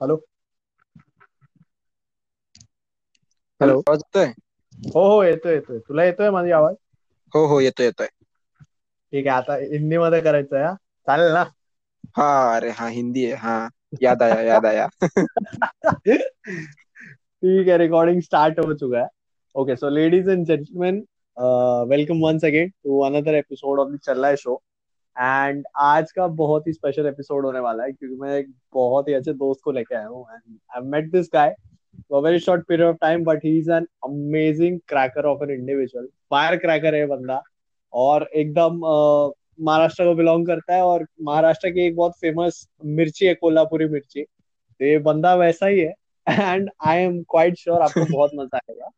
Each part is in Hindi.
हॅलो हॅलो आवाज़ येतोय? हो हो येतोय येतोय. तुला येतोय माझी आवाज़? हो हो येतोय येतोय. ठीक आहे आता हिंदी मध्ये करायचंय हा? चालेल ना? हा अरे हाँ हिंदी है हाँ. याद आया याद आया. ठीक है रिकॉर्डिंग स्टार्ट हो चुका है okay so ladies and gentleman welcome once again to another episode of the चल रहा है शो एंड आज का बहुत ही स्पेशल एपिसोड होने वाला है, क्योंकि मैं एक बहुत ही अच्छे दोस्त को लेके आया हूँ and I met this guy a very short period of time, but he's an amazing cracker of an individual. Fire cracker है बंदा, और एकदम महाराष्ट्र को बिलोंग करता है, और महाराष्ट्र की एक बहुत फ़ेमस मिर्ची है, कोल्हापुरी मिर्ची। तो ये बंदा वैसा ही है and I am quite sure आपको बहुत मज़ा आएगा।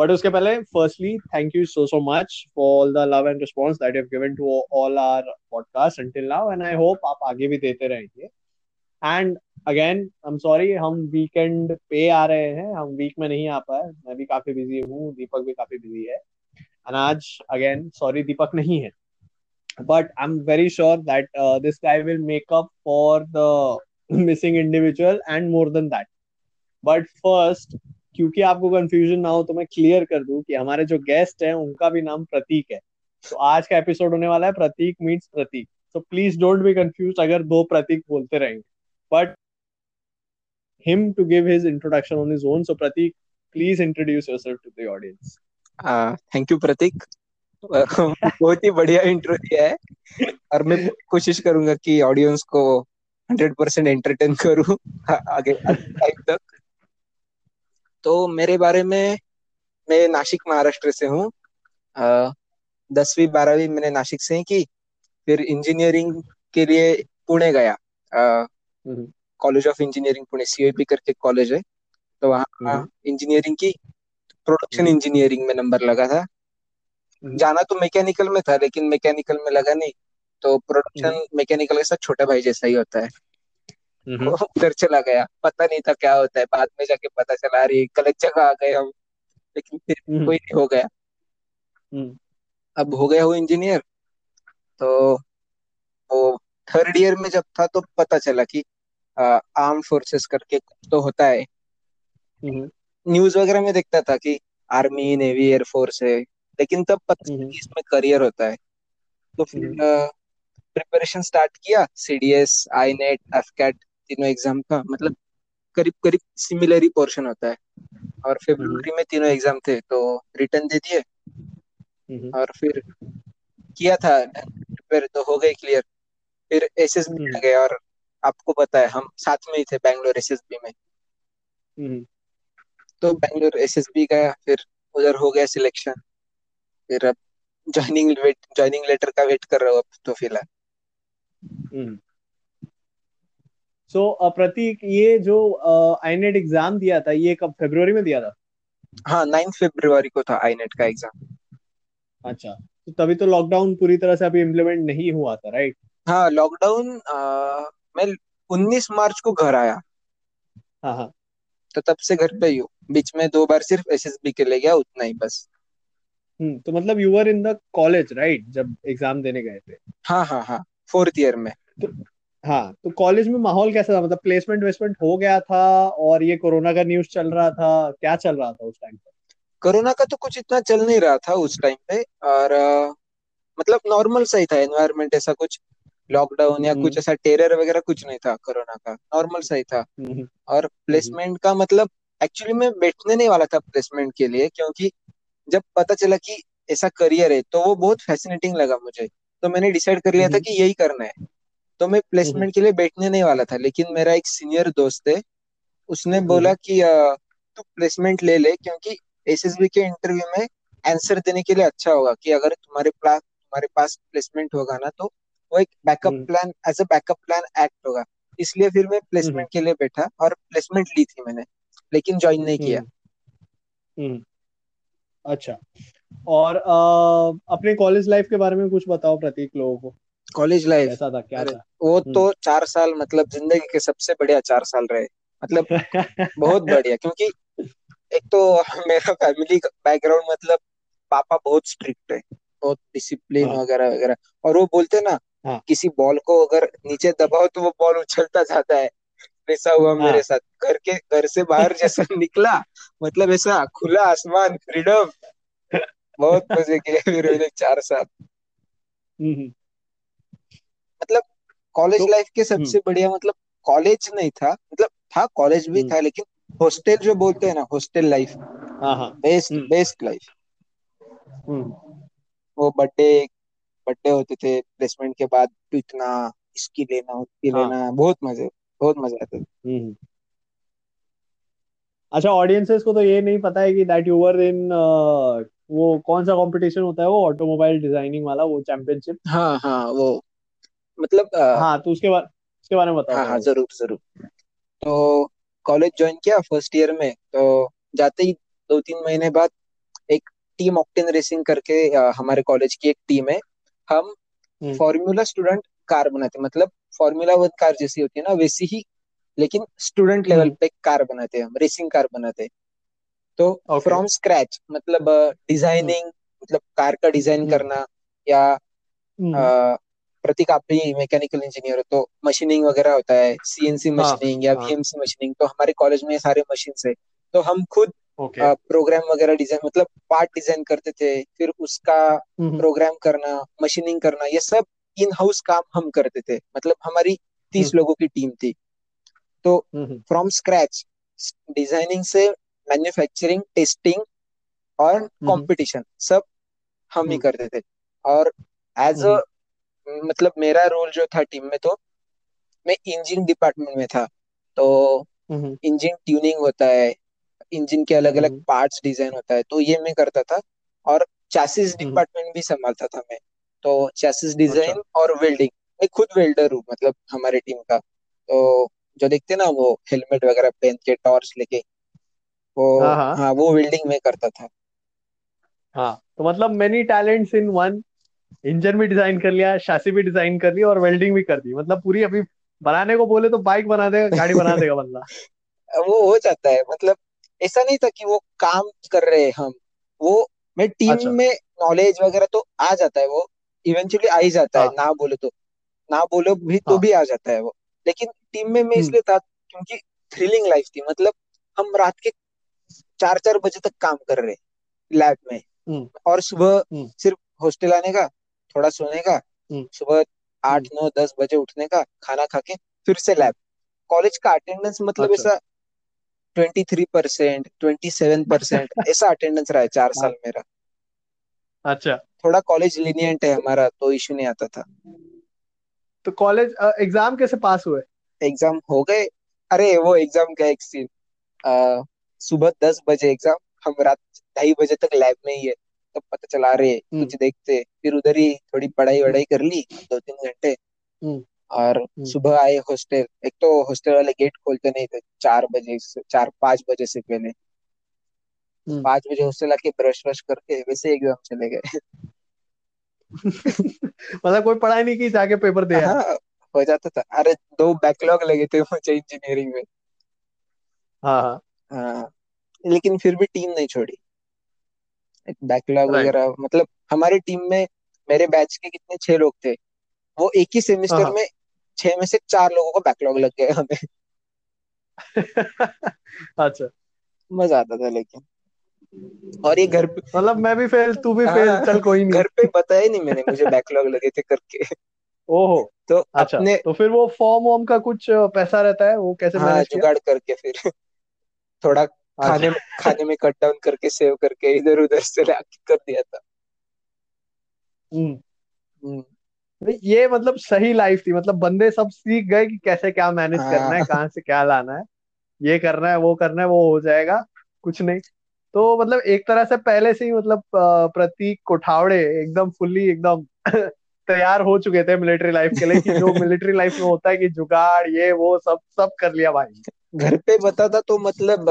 बट उसके पहले firstly thank you so so much for all the love and response that you given to all our podcast until now and I hope आप आगे भी देते रहेंगे। And again I am sorry हम वीकेंड पे आ रहे हैं हम वीक में नहीं आ पाए। मैं भी काफ़ी बिज़ी हूँ दीपक भी काफ़ी बिज़ी है। एंड आज अगेन सॉरी दीपक नहीं है। But I'm very sure that uh, this guy will make up for the missing individual and more than that. But first, क्योंकि आपको कंफ्यूजन ना हो तो मैं क्लियर कर दूँ कि हमारे जो गेस्ट हैं, उनका भी नाम प्रतीक है। तो आज का एपिसोड होने वाला है Pratik meets Pratik. So please don't be confuse अगर दो प्रतीक बोलते रहेंगे। But him to give his introduction on his own, so pratik please introduce yourself to the audience. Thank you Prateek. बहुत ही बढ़िया इंट्रो दिया है। और मैं कोशिश करूँगा कि ऑडियंस को हंड्रेड परसेंट एंटरटेन करूँ आगे टाइम तक। तो मेरे बारे में मैं नासिक महाराष्ट्र से हूँ। दसवीं बारहवीं मैंने नासिक से ही की। फिर इंजीनियरिंग के लिए पुणे गया। हम्म। College of engineering Pune COP करके कॉलेज है। तो वहाँ हम्म। इंजीनियरिंग की प्रोडक्शन इंजीनियरिंग में नंबर लगा था। हम्म। जाना तो मैकेनिकल में था लेकिन मैकेनिकल में लगा नहीं। तो प्रोडक्शन मैकेनिकल के साथ छोटा भाई जैसा ही होता है। उधर चला गया। पता नहीं था क्या होता है। बाद में जाके पता चला अरे गलत जगह आ गए हम। लेकिन फिर हम्म। कोई नहीं हो गया। हम्म। अब हो गया वो इंजीनियर तो वो थर्ड ईयर में जब था तो पता चला कि आर्म फोर्सेस करके कुछ तो होता है। हम्म। न्यूज़ वगैरह में देखता था कि आर्मी नेवी एयरफोर्स है। लेकिन तब पता हम्म। इसमें करियर होता है। तो फिर हम्म। प्रिपरेशन स्टार्ट किया। सीडीएस आई नेट एफकैट तीनों एग्ज़ाम का मतलब करीब करीब सिमिलर ही पोर्शन होता है। और हम्म। फरवरी में तीनों एग्ज़ाम थे तो रिटर्न दे दिए। हम्म। और फिर किया था प्रिपेयर तो हो गए क्लियर फिर एसएसबी आ हम्म। गए और आपको पता है हम साथ में ही थे बैंगलोर एस एस बी में। हम्म। तो बैंगलोर एस एस बी गया फिर उधर हो गया सिलेक्शन फिर अब ज्वाइनिंग वेट ज्वाइनिंग लेटर का वेट कर रहा हूँ अब तो फ़िलहाल। सो प्रतीक ये जो आईनेट एग्ज़ाम दिया था ये कब फरवरी में दिया था? हाँ नाइन्थ फरवरी को था आईनेट का एग्ज़ाम अच्छा तो तभी तो लॉकडाउन पूरी तरह से अभी इम्प्लीमेंट नहीं हुआ था राइट हाँ लॉकडाउन मैं उन्नीस मार्च को घर आया। हाँ हाँ। तो तब से घर पे ही हूँ। बीच में दो बार सिर्फ़ एसएसबी के लिए गया उतना ही बस। हम्म तो मतलब you were in the college right जब एग्ज़ाम देने गए थे। हाँ हाँ हाँ फोर्थ ईयर में। तो हाँ तो कॉलेज में माहौल कैसा था? मतलब प्लेसमेंट वेसमेंट हो गया था और ये कोरोना का न्यूज़ चल रहा था? क्या चल रहा था उस टाइम पर कोरोना का तो कुछ इतना चल नहीं रहा था उस टाइम पे और अ, मतलब नॉर्मल सा ही था एनवायरनमेंट ऐसा कुछ लॉकडाउन या कुछ हम्म। ऐसा टेरर वगैरह कुछ नहीं था कोरोना का नॉर्मल सा ही था। हम्म। और हम्म। प्लेसमेंट का मतलब एक्चुअली मैं बैठने नहीं वाला था प्लेसमेंट के लिए क्योंकि जब पता चला कि ऐसा करियर है तो वो बहुत फैसिनेटिंग लगा मुझे। तो मैंने डिसाइड कर लिया था हम्म। कि यही करना है। तो मैं हम्म प्लेसमेंट के लिए बैठने नहीं वाला था लेकिन मेरा एक सीनियर दोस्त है उसने बोला हम्म। कि तू प्लेसमेंट ले ले क्योंकि एसएसबी के इंटरव्यू में आंसर देने के लिए अच्छा होगा कि अगर तुम्हारे पास तुम्हारे पास प्लेसमेंट होगा ना तो वो एक backup hmm. Plan as a backup plan act होगा. इसलिए फिर मैं हम्म प्लेसमेंट के लिए बैठा और प्लेसमेंट ली थी मैंने लेकिन ज्वाइन नहीं किया। हम्म हम्म। अच्छा। और अ, अपने कॉलेज लाइफ के बारे में कुछ बताओ प्रतीक लोगों को। College life. कैसा था क्या था? वो हम्म। तो चार साल मतलब ज़िंदगी के सबसे बढ़िया चार साल रहे। मतलब बहुत बढ़िया क्योंकि एक तो मेरा फैमिली बैकग्राउंड मतलब पापा बहुत स्ट्रिक्ट है बहुत डिसिप्लिन हाँ। वगैरह वगैरह। और वो बोलते ना हाँ। किसी बॉल को अगर नीचे दबाओ तो वो बॉल उछलता जाता है। ऐसा हुआ हाँ। मेरे साथ। घर के घर से बाहर जैसा निकला मतलब ऐसा खुला आसमान फ्रीडम बहुत मज़े किए फिर मैंने चार साल। हम्म हम्म, मतलब कॉलेज तो लाइफ के हम्म। सबसे बढ़िया मतलब कॉलेज नहीं था मतलब था कॉलेज भी हम्म। था लेकिन हॉस्टल जो बोलते हैं ना hostel life best hmm. Best life हम्म। वो बर्थडे बर्थडे होते थे प्लेसमेंट के बाद इतना इसकी लेना उसकी हाँ। लेना बहुत मज़े बहुत मज़े आते थे। हम्म अच्छा ऑडियंसेस को तो ये नहीं पता है कि दैट यू वर इन वो कौन सा कंपटीशन होता है वो ऑटोमोबाइल डिज़ाइनिंग वाला वो चैंपियनशिप हाँ हाँ वो मतलब हाँ तो उसके बारे उसके बारे में बताओ हाँ हाँ ज़रूर ज़रूर। तो कॉलेज ज्वाइन किया फ़र्स्ट ईयर में तो जाते ही दो तीन महीने बाद एक टीम ऑक्टेन रेसिंग करके अ, हमारे कॉलेज की एक टीम है। हम हम्म। फॉर्मूला स्टूडेंट कार बनाते मतलब फॉर्मूला वन कार जैसी होती है ना वैसी ही लेकिन स्टूडेंट लेवल हम्म। पे कार बनाते हैं हम रेसिंग कार बनाते हैं। तो फ्रॉम स्क्रैच मतलब हम्म। डिज़ाइनिंग मतलब कार का डिज़ाइन हम्म। करना या हम्म। प्रतीक आप भी मैकेनिकल इंजीनियर हो तो मशीनिंग वगैरह होता है सीएनसी हाँ मशीनिंग या हाँ। वीएमसी मशीनिंग तो हमारे कॉलेज में सारे मशीन है। तो हम खुद प्रोग्राम वगैरह डिज़ाइन मतलब पार्ट डिज़ाइन करते थे फिर उसका हम्म। प्रोग्राम करना मशीनिंग करना ये सब इन हाउस काम हम करते थे। मतलब हमारी तीस हम्म। लोगों की टीम थी। तो हम्म फ्रॉम स्क्रैच डिज़ाइनिंग से मैन्युफैक्चरिंग टेस्टिंग और हम्म कंपटीशन सब हम ही हम्म। करते थे। और एज अ हम्म। मतलब मेरा रोल जो था टीम में तो मैं इंजन डिपार्टमेंट में था। तो हम्म। इंजन ट्यूनिंग होता है इंजन के अलग अलग हम्म। पार्ट्स डिज़ाइन होता है तो ये मैं करता था और चैसिस हम्म। डिपार्टमेंट भी संभालता था मैं। तो चैसिस अच्छा। डिज़ाइन और वेल्डिंग मैं खुद वेल्डर हूँ मतलब हमारे टीम का। तो जो देखते ना वो हेलमेट वगैरह पहन के टॉर्च लेके वो हाँ हाँ। हाँ वो वेल्डिंग में करता था। हाँ तो मतलब many talents in one engine भी डिज़ाइन कर लिया शासी भी डिज़ाइन कर लिया और वेल्डिंग भी कर दी। मतलब पूरी अभी बनाने को बोले तो बाइक बना देगा गाड़ी बना देगा बंदा। वो हो जाता है। मतलब ऐसा नहीं था कि वो काम कर रहे हैं हम। वो मैं टीम अच्छा। में नॉलेज वगैरह तो आ जाता है वो। इवेंचुअली आ ही जाता है हाँ। ना बोले तो। ना बोलो भी तो हाँ। भी आ जाता है वो। लेकिन टीम में मैं हम्म। इसलिए था क्योंकि थ्रिलिंग लाइफ थी। मतलब हम रात के चार चार बजे तक काम कर रहे लैब में। हम्म। और सुबह हम्म। सिर्फ़ हॉस्टल आने का थोड़ा सोने का हम्म। सुबह आठ हम्म। नौ दस बजे उठने का खाना खा के फिर से लैब कॉलेज का अटेंडेंस मतलब अच्छा। ऐसा twenty three percent twenty seven percent ऐसा अटेंडेंस रहा है चार साल हाँ मेरा। अच्छा। थोड़ा कॉलेज लीनियंट है हमारा तो इश्यू नहीं आता था। तो कॉलेज एग्ज़ाम कैसे पास हुए? एग्ज़ाम हो गए। अरे वो एग्ज़ाम का एक सीन सुबह दस बजे एग्ज़ाम हम रात ढाई बजे तक लैब में ही है। तब पता चला रहे हम्म। कुछ देखते फिर उधर ही थोड़ी पढ़ाई वढ़ाई कर ली दो तीन घंटे। हम्म। और हम्म। सुबह आए हॉस्टल। एक तो हॉस्टल वाले गेट खोलते नहीं थे चार बजे से चार पाँच बजे से पहले। पाँच बजे हॉस्टल आके ब्रश व्रश करके वैसे एग्ज़ाम चले गए। मतलब कोई पढ़ाई नहीं की जाके पेपर दे हाँ हो जाता था। अरे दो बैकलॉग लगे थे मुझे इंजीनियरिंग में। हाँ हाँ। हाँ लेकिन फिर भी टीम नहीं छोड़ी। एक बैकलॉग वगैरह मतलब हमारी टीम में मेरे बैच के कितने छह लोग थे वो एक ही सेमेस्टर हाँ। में छह में से चार लोगों को बैकलॉग लग गए हमें। अच्छा। मज़ा आता था लेकिन। और ये घर पे मतलब मैं भी फेल तू भी फेल हाँ चल कोई नहीं। घर पे बताया नहीं मैंने मुझे बैकलॉग लगे थे करके। ओहो। तो अच्छा अपने तो फिर वो फॉर्म वॉर्म का कुछ पैसा रहता है वो कैसे हाँ मैनेज किया? जुगाड़ करके फिर। थोड़ा खाने में खाने में कट डाउन करके सेव करके इधर उधर से लाके कर दिया था। हम्म। हम्म, ये मतलब सही लाइफ थी। मतलब बंदे सब सीख गए कि कैसे क्या मैनेज हाँ। करना है कहाँ से क्या लाना है। ये करना है वो करना है वो हो जाएगा कुछ नहीं। तो मतलब एक तरह से पहले से ही मतलब प्रतीक कोठावड़े एकदम फुल्ली एकदम तैयार हो चुके थे मिलिट्री लाइफ के लिए कि जो मिलिट्री लाइफ में होता है कि जुगाड़ ये वो सब सब कर लिया भाई। घर पे बताता तो मतलब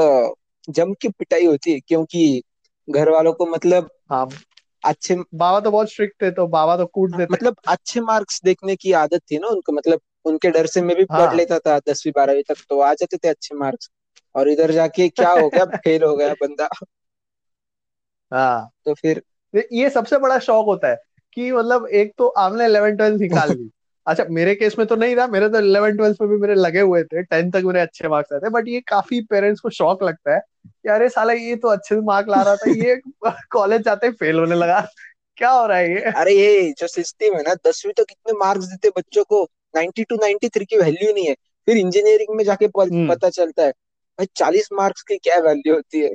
जम की पिटाई होती है क्योंकि घर वालों को मतलब हाँ। अच्छे बाबा तो बहुत स्ट्रिक्ट थे तो बाबा तो कूट देते। मतलब अच्छे मार्क्स देखने की आदत थी ना उनको मतलब उनके डर से मैं भी हाँ. पढ़ लेता था दसवीं बारहवीं तक तो आ जाते थे अच्छे मार्क्स और इधर जाके क्या हो गया? फेल हो गया बंदा। हाँ। तो फिर ये ये सबसे बड़ा शौक होता है कि मतलब एक तो आपने इलेवन ट्वेल्थ निकाल ली। अच्छा मेरे केस में तो नहीं था मेरे तो इलेवन ट्वेल्थ में भी मेरे लगे हुए थे टेंथ तक मेरे अच्छे मार्क्स आए थे बट ये काफ़ी पेरेंट्स को शौक लगता है। अरे साला ये तो अच्छे से मार्क ला रहा था ये कॉलेज जाते फेल होने लगा। क्या हो रहा है ये? अरे ये जो सिस्टम है ना दसवीं तक कितने मार्क्स देते बच्चों को 92 टू 93 की वैल्यू नहीं है। फिर इंजीनियरिंग में जाके हम्म। पता चलता है भाई चालीस मार्क्स की क्या वैल्यू होती है?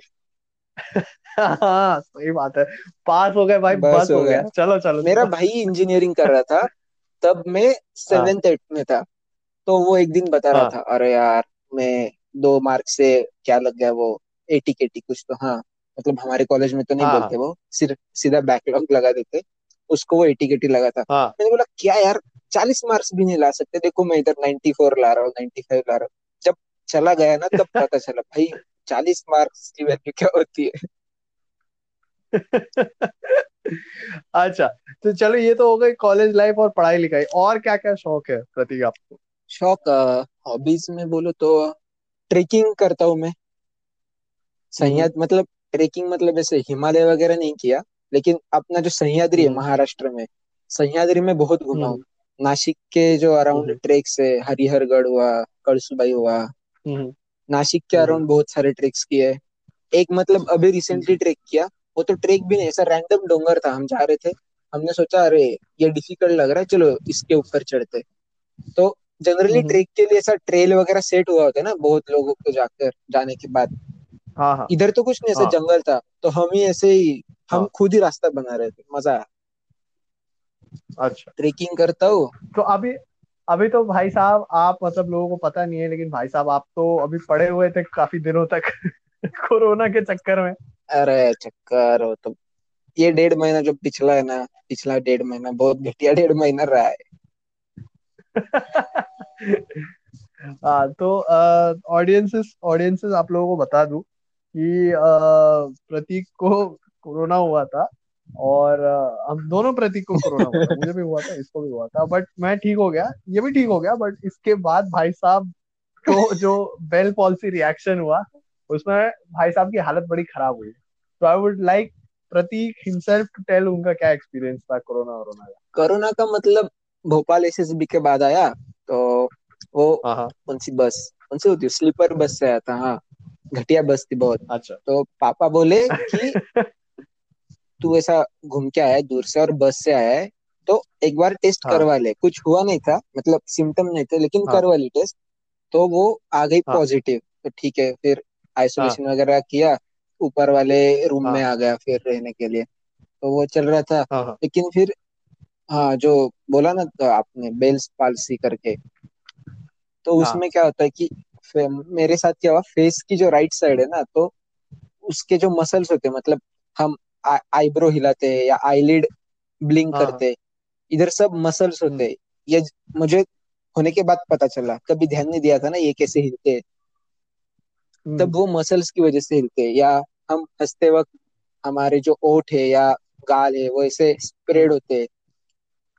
हाँ सही बात है। पास हो गए भाई बस बस हो हो गया। चलो चलो। मेरा भाई इंजीनियरिंग कर रहा था तब मैं हाँ सेवेंथ एट में था। तो वो एक दिन बता रहा हाँ। था अरे यार मैं दो मार्क्स से क्या लग गया वो? एटी केटी कुछ तो हाँ। मतलब हमारे कॉलेज में तो नहीं हाँ। बोलते वो सिर्फ़ सीधा बैकलॉग लगा देते उसको वो एटी केटी लगा था हाँ। मैंने बोला क्या यार चालीस मार्क्स भी नहीं ला सकते? देखो मैं इधर नाइन्टी फोर ला रहा हूँ नाइन्टी फाइव ला रहा हूँ। जब चला गया ना तब पता चला भाई चालीस मार्क्स की वैल्यू क्या होती है? अच्छा तो चलो ये तो हो गई कॉलेज लाइफ और पढ़ाई लिखाई। और क्या क्या शौक है प्रतीक आपको? शौक हॉबीज में बोलो तो ट्रेकिंग करता हूँ मैं। सह्याद्री मतलब ट्रेकिंग मतलब ऐसे हिमालय वगैरह नहीं किया लेकिन अपना जो सह्याद्री है हम्म। महाराष्ट्र में सह्याद्री में बहुत घुमा हूँ। हम्म नासिक के जो अराउंड हम्म ट्रेक्स है हरिहरगढ़ हुआ कळसुबाई हुआ हम्म। नासिक के हम्म। अराउंड बहुत सारे ट्रेक्स किए। एक मतलब अभी हम्म। रिसेंटली ट्रेक किया वो तो ट्रेक भी नहीं ऐसा रैंडम डोंगर था हम जा रहे थे हमने सोचा अरे ये डिफ़िकल्ट लग रहा है चलो इसके ऊपर चढ़ते। तो जनरली हम्म, ट्रेक के लिए ऐसा ट्रेल वगैरह सेट हुआ होता है ना बहुत लोगों को जाकर जाने के बाद। हाँ हाँ। इधर तो कुछ नहीं ऐसा हाँ। जंगल था तो हम ही ऐसे ही हम हाँ। खुद ही रास्ता बना रहे थे मज़ा आया। अच्छा। ट्रेकिंग करता हूँ। तो अभी अभी तो भाई साहब आप मतलब लोगों को पता नहीं है लेकिन भाई साहब आप तो अभी पड़े हुए थे काफ़ी दिनों तक कोरोना के चक्कर में। अरे चक्कर हो तो ये डेढ़ महीना जो पिछला है ना पिछला डेढ़ महीना बहुत घटिया डेढ़ महीना रहा है। हाँ तो ऑडियंसेस ऑडियंसेस आप लोगों को बता दूँ कि प्रतीक को कोरोना हुआ था और हम दोनों प्रतीक को कोरोना हुआ था। मुझे भी हुआ था इसको भी हुआ था। बट मैं ठीक हो गया ये भी ठीक हो गया बट इसके बाद भाई साहब को जो बेल पॉलिसी रिएक्शन हुआ उसमें भाई साहब की हालत बड़ी खराब हुई। तो I would like Prateek himself to tell उनका क्या एक्सपीरियंस था कोरोना का कोरोना का मतलब भोपाल एसएसबी के बाद आया तो वो हाँ हाँ। कौन सी बस? कौन सी होती है? स्लीपर बस से आया था हाँ। घटिया बस थी बहुत। अच्छा। तो पापा बोले कि तू ऐसा घूम के आया है दूर से और बस से आया है तो एक बार टेस्ट हाँ। करवा ले। कुछ हुआ नहीं था मतलब सिम्टम नहीं थे लेकिन हाँ। करवा ली टेस्ट। तो वो आ गई हाँ। पॉजिटिव तो ठीक है फिर हाँ। आइसोलेशन वगैरह किया ऊपर वाले रूम में हाँ। आ गया फिर रहने के लिए। तो वो चल रहा था। हाँ हाँ। लेकिन फिर हाँ जो बोला ना तो आपने बेल्स पाल्सी करके। तो हाँ। उसमें क्या होता है कि मेरे साथ क्या हुआ फेस की जो राइट साइड है ना तो उसके जो मसल्स होते हैं मतलब हम आईब्रो हिलाते हैं या आईलिड ब्लिंक हाँ। करते हैं इधर सब मसल्स होते हम्म हैं। ये मुझे होने के बाद पता चला कभी ध्यान नहीं दिया था ना ये कैसे हिलते हैं। हम्म। तब वो मसल्स की वजह से हिलते हैं या हम हँसते वक्त हमारे जो ओठ है या गाल है वो ऐसे हम्म, स्प्रेड होते हैं।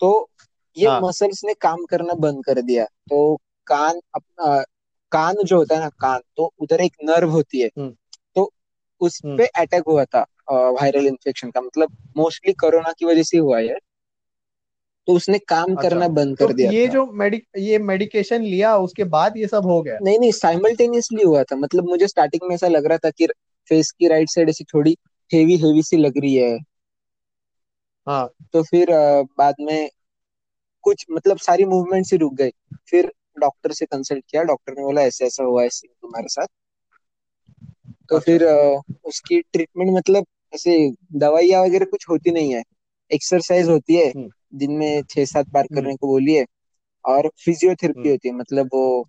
तो ये हाँ। मसल्स ने काम करना बंद कर दिया तो कान अपना कान जो होता है ना कान तो उधर एक नर्व होती है। हम्म। तो उस हम्म। पे अटैक हुआ था वायरल इन्फेक्शन का। मतलब मोस्टली कोरोना की वजह से हुआ है तो उसने काम अच्छा। करना बंद तो कर दिया ये जो मेडिक ये मेडिकेशन लिया उसके बाद ये सब हो गया? नहीं नहीं साइमल्टेनियसली हुआ था। मतलब मुझे स्टार्टिंग में ऐसा लग रहा था कि फेस की राइट साइड ऐसी थोड़ी हेवी हेवी सी लग रही है। हाँ। तो फिर बाद में कुछ मतलब सारी मूवमेंट ही रुक गई फिर डॉक्टर से कंसल्ट किया डॉक्टर ने बोला ऐसा ऐसा हुआ है तुम्हारे साथ। तो अच्छा। फिर उसकी ट्रीटमेंट मतलब ऐसे दवाइयाँ वगैरह कुछ होती नहीं है। एक्सरसाइज होती है हम्म। दिन में छह सात बार हम्म। करने को बोली है। और फिजियोथेरेपी हम्म। होती है मतलब वो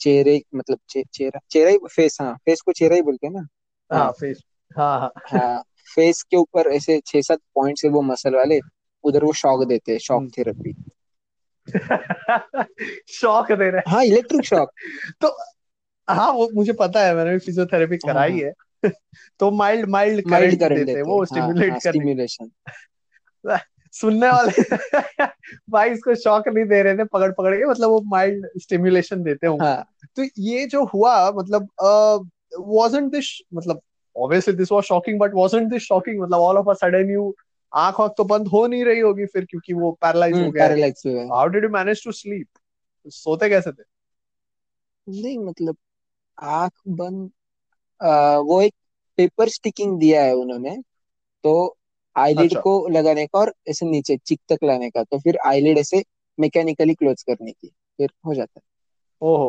चेहरे मतलब चे, चेहरा चेहरा ही फेस हाँ फेस को चेहरा ही बोलते हैं ना? हाँ हाँ। फेस हाँ हाँ। हाँ फेस के ऊपर ऐसे छह सात पॉइंट्स है वो मसल वाले उधर वो शॉक देते हैं शॉक थेरेपी शौक दे रहे हाँ। इलेक्ट्रिक शॉक तो हाँ वो मुझे पता है मैंने भी फिजियोथेरेपी हाँ कराई हाँ। है। तो माइल्ड माइल्ड करंट देते हैं देते हैं वो हाँ। स्टिमुलेट हाँ करने स्टिम्युलेशन सुनने वाले भाई इसको शॉक नहीं दे रहे थे पकड़ पकड़ के मतलब वो माइल्ड स्टिमुलेशन देते होंगे। हाँ। तो ये जो हुआ मतलब वाजंट दिस मतलब obviously this was shocking but wasn't this shocking मतलब all of a sudden you आँख आँख तो बंद हो नहीं रही होगी फिर क्योंकि वो पैरालाइज हो हम्म गया paralyse how did you manage to sleep सोते कैसे थे? नहीं मतलब आँख बंद आ, वो एक पेपर स्टिकिंग दिया है उन्होंने तो आईलिड अच्छा। को लगाने का और ऐसे नीचे चिक तक लाने का तो फिर आईलिड ऐसे मैकेनिकली क्लोज करने की फिर हो जाता है। ओहो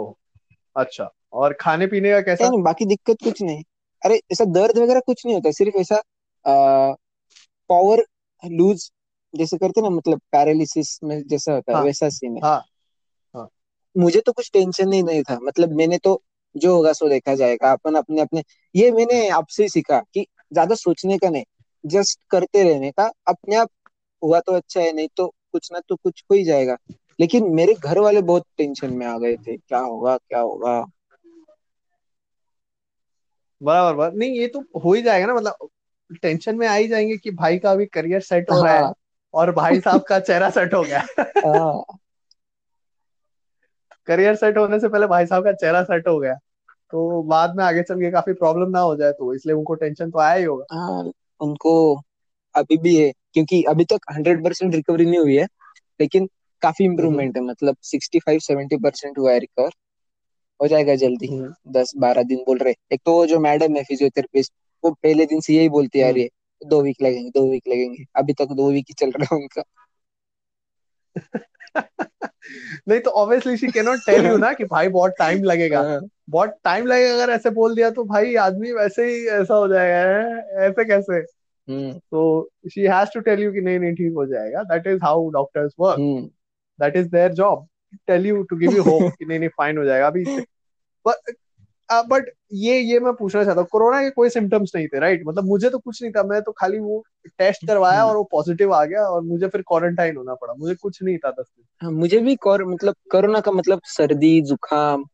अच्छा। और खाने पीने का कैसा? नहीं बाकी दिक्कत कुछ नहीं। अरे ऐसा दर्द वगैरह कुछ नहीं होता सिर्फ़ ऐसा पावर लूज जैसे करते ना मतलब पैरालिसिस में जैसा होता है हाँ। वैसा सीन है। हाँ। हाँ। मुझे तो कुछ टेंशन ही नहीं था। मतलब मैंने तो जो होगा सो देखा जाएगा। अपन अपने अपने ये मैंने आपसे ही सीखा कि ज़्यादा सोचने का नहीं जस्ट करते रहने का। अपने आप हुआ तो अच्छा है नहीं तो कुछ ना तो कुछ हो ही जाएगा। लेकिन मेरे घर वाले बहुत टेंशन में आ गए थे। क्या होगा क्या होगा? बराबर बराबर। नहीं ये तो हो ही जाएगा ना मतलब टेंशन में आ ही जाएँगे कि भाई का अभी करियर सेट हो रहा है हाँ। और भाई साहब का चेहरा सेट हो गया। हाँ। करियर सेट होने से पहले भाई साहब का चेहरा सेट हो गया। तो बाद में आगे चल के काफ़ी प्रॉब्लम ना हो जाए तो इसलिए उनको टेंशन तो आया ही होगा। हाँ उनको अभी भी है क्योंकि अभी तक हंड्रेड परसेंट रिकवरी नहीं हुई है लेकिन काफ़ी इम्प्रूवमेंट है मतलब सिक्सटी फाइव सेवेंटी परसेंट हुआ है रिकवर हो जाएगा जल्दी। हम्म। दस बारह दिन बोल रहे। एक तो जो मैडम है फिजियोथेरेपिस्ट वो पहले दिन से यही बोलती आ हम्म। रही है दो वीक लगेंगे दो वीक लगेंगे। अभी तक दो वीक ही चल रहा है उनका. नहीं तो obviously she can not tell you ना कि भाई बहुत टाइम लगेगा। हाँ, बहुत टाइम लगेगा अगर ऐसे बोल दिया तो भाई आदमी वैसे ही ऐसा हो जाएगा है? ऐसे कैसे? हम्म। तो she has to tell you कि नहीं नहीं ठीक हो जाएगा। That is how doctors work hmm. That is their job tell you to give you hope कि नहीं नहीं फाइन हो जाएगा। अभी बट ये ये मैं पूछना चाहता हूँ कोरोना के कोई सिम्टम्स नहीं थे राइट मतलब मुझे तो कुछ नहीं था मैं तो खाली वो टेस्ट करवाया और वो पॉजिटिव आ गया और मुझे फिर क्वारंटाइन होना पड़ा मुझे कुछ नहीं था दस दिन। हाँ, मुझे भी कोर मतलब कोरोना का मतलब सर्दी जुकाम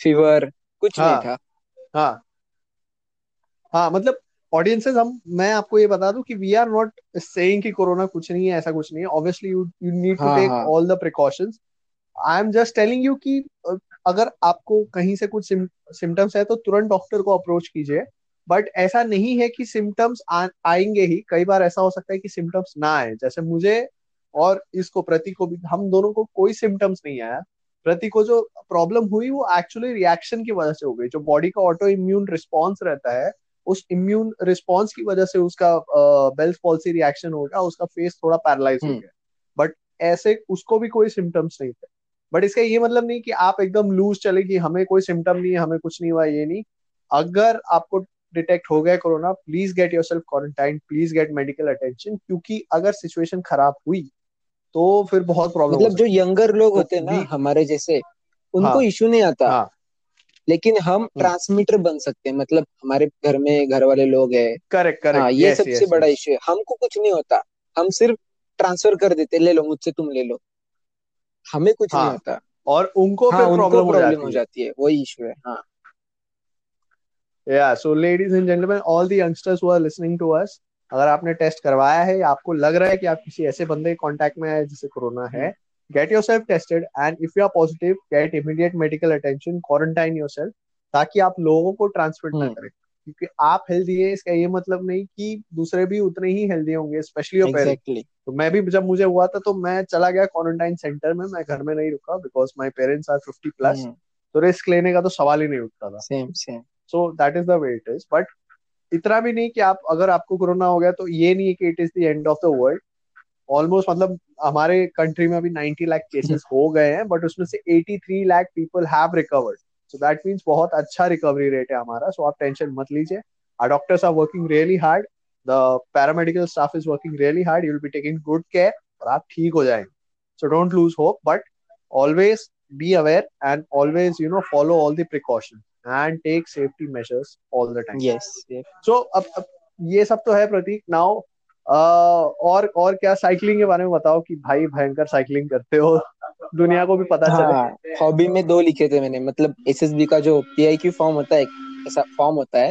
फीवर कुछ हाँ, नहीं था। हाँ। हाँ मतलब ऑडियंसेस हम मैं आपको ये बता दूँ कि वी आर नॉट सेइंग कि कोरोना कुछ नहीं है ऐसा कुछ नहीं है। Obviously you you need to take all the precautions I am just telling you कि अगर आपको कहीं से कुछ सिम्टम्स है तो तुरंत डॉक्टर को अप्रोच कीजिए। बट ऐसा नहीं है कि सिम्टम्स आएँगे ही। कई बार ऐसा हो सकता है कि सिम्टम्स ना आए। जैसे मुझे और इसको प्रति को भी हम दोनों को कोई सिम्टम्स नहीं आया। प्रति को जो प्रॉब्लम हुई वो एक्चुअली रिएक्शन की वजह से हो गई। जो बॉडी का ऑटो इम्यून रिस्पॉन्स रहता है उस इम्यून रिस्पॉन्स की वजह से उसका बेल्स पॉलिसी रिएक्शन हो गया उसका फेस थोड़ा पैरालाइज हो हम्म। गया। बट ऐसे उसको भी कोई सिम्टम्स नहीं थे। बट इसका ये मतलब नहीं कि आप एकदम लूज चले कि हमें कोई सिम्टम नहीं है हमें कुछ नहीं हुआ ये नहीं। अगर आपको डिटेक्ट हो गया corona please get yourself quarantine please get medical attention क्योंकि अगर सिचुएशन खराब हुई तो फिर बहुत प्रॉब्लम मतलब जो यंगर लोग तो होते हैं ना हमारे जैसे उनको हाँ। इशू नहीं आता। हाँ। लेकिन हम हम्म। ट्रांसमीटर बन सकते हैं मतलब हमारे घर में घर वाले लोग हैं। करेक्ट करेक्ट हाँ ये सबसे बड़ा इशू है। हमको कुछ नहीं होता। हम सिर्फ़ ट्रांसफ़र कर देते ले लो मुझसे तुम ले लो। हमें कुछ हाँ, नहीं होता। और उनको हाँ फिर प्रॉब्लम हो हो जाती है वही इशू है। हाँ। या so ladies and gentleman all the youngsters who are listening to us अगर आपने टेस्ट करवाया है या आपको लग रहा है कि आप किसी ऐसे बंदे के कांटेक्ट में आए जिसे कोरोना है get yourself tested and if you are positive get immediate medical attention quarantine yourself ताकि आप लोगों को ट्रांसमिट ना हम्म। करें। क्योंकि आप हेल्दी है इसका ये मतलब नहीं कि दूसरे भी उतने ही हेल्दी होंगे स्पेशली एग्जैक्टली तो मैं भी जब मुझे हुआ था तो मैं चला गया क्वारंटाइन सेंटर में मैं घर में नहीं रुका because my parents are fifty plus तो रिस्क लेने का तो सवाल ही नहीं उठता था। Same same so that is the way it is but इतना भी नहीं कि आप अगर आपको कोरोना हो गया तो ये नहीं है कि it is the end of the world almost मतलब हमारे कंट्री में अभी 90 लाख केसेस हो गए हैं बट उसमें से 83 lakh people have recovered so that means बहुत अच्छा रिकवरी रेट है हमारा। सो आप टेंशन मत लीजिए। Are doctors are working really hard the paramedical staff is working really hard you will be taking good care और आप ठीक हो जाएँगे। So don't lose hope but always be aware and always you know follow all the precaution and take safety measures all the time yes so अब ये सब तो है प्रतीक। नाउ और और क्या साइकिलिंग के बारे में बताओ कि भाई भयंकर साइकिलिंग करते हो? दुनिया को भी पता चले। हाँ हॉबी में दो लिखे थे मैंने मतलब एसएसबी का जो पीआईक्यू फॉर्म होता है ऐसा फॉर्म होता है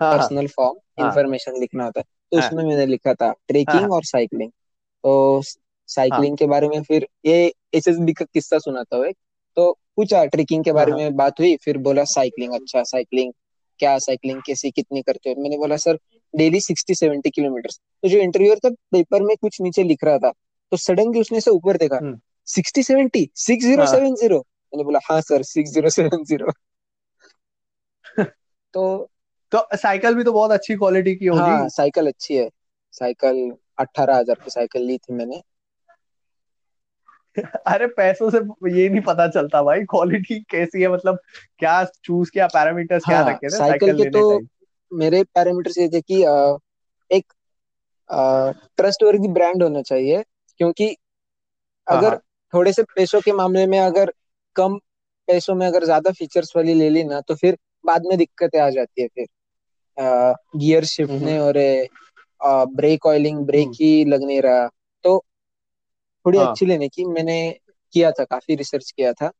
हाँ हाँ। पर्सनल फॉर्म हाँ। इंफॉर्मेशन लिखना होता है तो हाँ। उसमें मैंने लिखा था हाँ ट्रेकिंग हाँ। और साइकिलिंग तो हाँ। साइकिलिंग के बारे में फिर ये एसएसबी का किस्सा सुनाता हूँ एक। तो पूछा ट्रेकिंग के हाँ बारे हाँ। में बात हुई फिर बोला साइकिलिंग अच्छा साइकिलिंग क्या साइकिलिंग कैसी कितनी करते हो? मैंने बोला sir daily sixty seventy kilometre तो जो इंटरव्यूअर था पेपर में कुछ नीचे लिख रहा था तो सडनली उसने से ऊपर देखा। हम्म। Sixty seventy six zero seven zero. मैंने बोला हाँ sir six zero seven zero. तो तो साइकिल भी तो बहुत अच्छी क्वालिटी की होगी। हाँ साइकिल अच्छी है। साइकिल अट्ठारह हज़ार की साइकिल ली थी मैंने। अरे पैसों से ये नहीं पता चलता भाई क्वालिटी कैसी है मतलब क्या चूज़ किया पैरामीटर्स क्या हाँ रखे थे साइकिल के तो मेरे पैरामीटर्स ये थे कि अ, एक ट्रस्टवर्दी ब्रांड होना चाहिए क्योंकि हाँ अगर हाँ थोड़े से पैसों के मामले में अगर कम पैसों में अगर ज़्यादा फीचर्स वाली ले ली ना तो फिर बाद में दिक्कतें आ जाती है फिर। गियर शिफ्ट हम्म। हो रहे ब्रेक ऑयलिंग ब्रेक ही लग नहीं रहा। तो थोड़ी हाँ। अच्छी लेने की मैंने किया था काफ़ी रिसर्च किया था।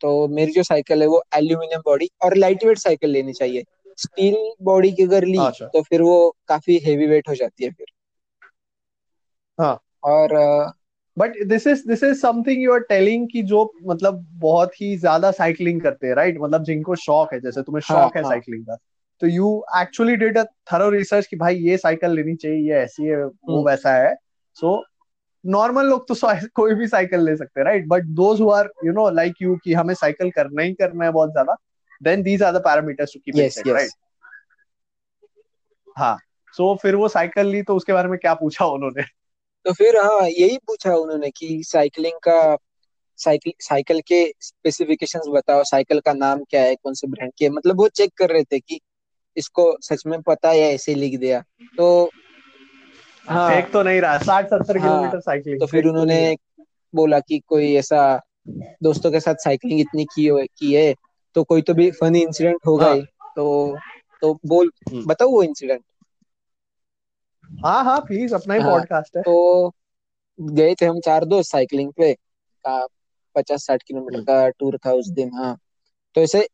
तो मेरी जो साइकिल है वो एल्यूमिनियम बॉडी और लाइट वेट साइकिल लेनी चाहिए। स्टील बॉडी की अगर ली अच्छा। तो फिर वो काफ़ी हेवी वेट हो जाती है फिर। हाँ। और but this is this is something you are telling कि जो मतलब बहुत ही ज़्यादा साइकिलिंग करते हैं राइट मतलब जिनको शौक है जैसे तुम्हें हाँ शौक है हाँ। साइकिलिंग का। तो you actually did a thorough research कि भाई ये साइकिल लेनी चाहिए ये ऐसी है वो हम्म। वैसा है। सो नॉर्मल लोग तो कोई भी साइकिल ले सकते हैं right but those who are you know like you कि हमें साइकिल करना ही करना है बहुत ज़्यादा then these are the parameters to keep in check right हाँ। सो फिर वो साइकिल ली तो उसके बारे में क्या पूछा उन्होंने? तो फिर हाँ यही पूछा उन्होंने कि साइकिलिंग का साइकिल साइकिल के स्पेसिफिकेशंस बताओ साइकिल का नाम क्या है कौन से ब्रांड की है मतलब वो चेक कर रहे थे कि इसको सच में पता है या ऐसे लिख दिया। तो हाँ। फेक तो नहीं रहा साठ सत्तर हाँ किलोमीटर साइकिलिंग तो फिर फेक तो नहीं उन्होंने बोला कि कोई ऐसा दोस्तों के साथ साइकिलिंग इतनी की हो की है तो कोई तो भी फनी इंसिडेंट होगा हाँ। ही तो तो बोल हम्म। बताओ वो इंसिडेंट हाँ हाँ प्लीज़ अपना ही हाँ पॉडकास्ट है। तो गए थे हम चार दोस्त साइकिलिंग पे का पचास साठ किलोमीटर हम्म, का टूर था उस दिन हाँ। तो ऐसे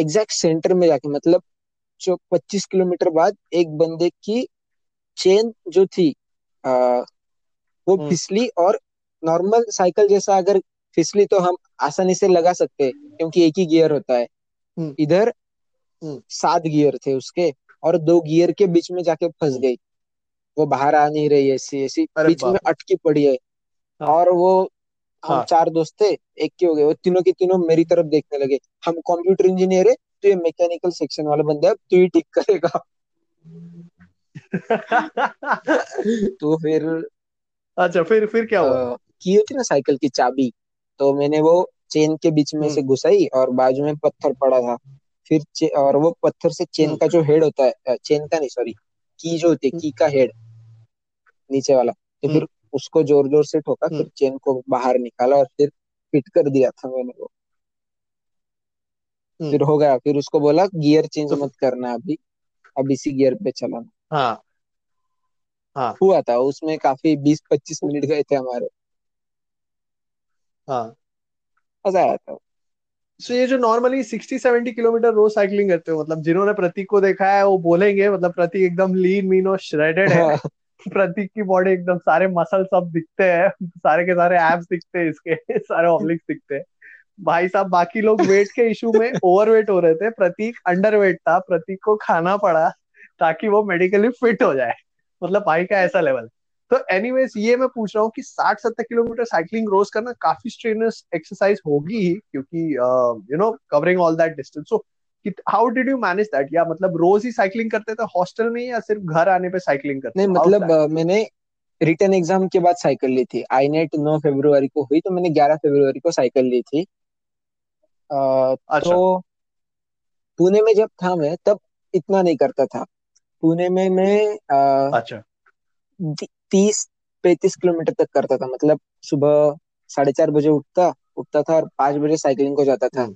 एग्जैक्ट सेंटर में जाके मतलब जो पच्चीस किलोमीटर बाद एक बंदे की चेन जो थी आ, वो हम्म, फिसली और नॉर्मल साइकिल जैसा अगर फिसली तो हम आसानी से लगा सकते क्योंकि एक ही गियर होता है। हम्म, इधर। सात गियर थे उसके और दो गियर के बीच में जाके फंस। गई। वो बाहर आ नहीं रही है ऐसी ऐसी। बीच में अटकी पड़ी है। हाँ। और वो हम हाँ। चार दोस्त थे एक के हो गए। वो तीनों के तीनों मेरी तरफ़ देखने लगे। हम कंप्यूटर इंजीनियर है तो ये मैकेनिकल सेक्शन वाला बंदा है तू ही ठीक करेगा। तो फिर अच्छा फिर फिर क्या हुआ? की होती ना साइकिल की चाबी तो मैंने वो चेन के बीच में से हम्म। घुसाई और बाजू में पत्थर पड़ा था। फिर और वो पत्थर से चेन हम्म। का जो हेड होता है चेन का नहीं सॉरी की जो होती है की का हेड नीचे वाला। तो हम्म। फिर उसको ज़ोर ज़ोर से ठोका हम्म। फिर चेन को बाहर निकाला और फिर फिट कर दिया था मैंने वो। हम्म। फिर हो गया फिर उसको बोला गियर चेंज तो मत करना अभी अब इसी गियर पे चलाना। हाँ। हाँ। हुआ था उसमें काफ़ी बीस पच्चीस मिनट गए थे हमारे। हाँ। मज़ा आया था। सो ये जो नॉर्मली सिक्सटी सेवेंटी किलोमीटर रोज साइकिलिंग करते हो मतलब जिन्होंने प्रतीक को देखा है वो बोलेंगे मतलब प्रतीक एकदम लीन मीन और श्रेडेड हाँ। प्रतीक की बॉडी एकदम सारे मसल सब दिखते हैं। सारे के सारे एब्स दिखते हैं इसके, सारे ऑब्लिक्स दिखते हैं। भाई साहब, बाकी लोग वेट के इशू में ओवरवेट हो रहे थे। प्रतीक अंडरवेट था। प्रतीक को खाना पड़ा ताकि वो मेडिकली फिट हो जाए। मतलब भाई का ऐसा लेवल तो एनीवेज ये मैं पूछ रहा हूँ कि 60-70 किलोमीटर साइकिलिंग रोज करना काफ़ी स्ट्रेनस एक्सरसाइज होगी ही, क्योंकि you know covering all that distance so how did you manage that या मतलब रोज ही साइकिलिंग करते थे हॉस्टल में या सिर्फ़ घर आने पे साइकिलिंग करते नहीं मतलब मैंने रिटर्न एग्ज़ाम के बाद साइकिल ली थी। आई नेट नौ फरवरी को हुई तो मैंने ग्यारह फरवरी को साइकिल ली थी। अ, अच्छा। तो पुणे में जब था मैं तब इतना नहीं करता था। पुणे में मैं अ, अच्छा। तीस पैंतीस किलोमीटर तक करता था। मतलब सुबह साढ़े चार बजे उठता उठता था और पाँच बजे साइकिलिंग को जाता था।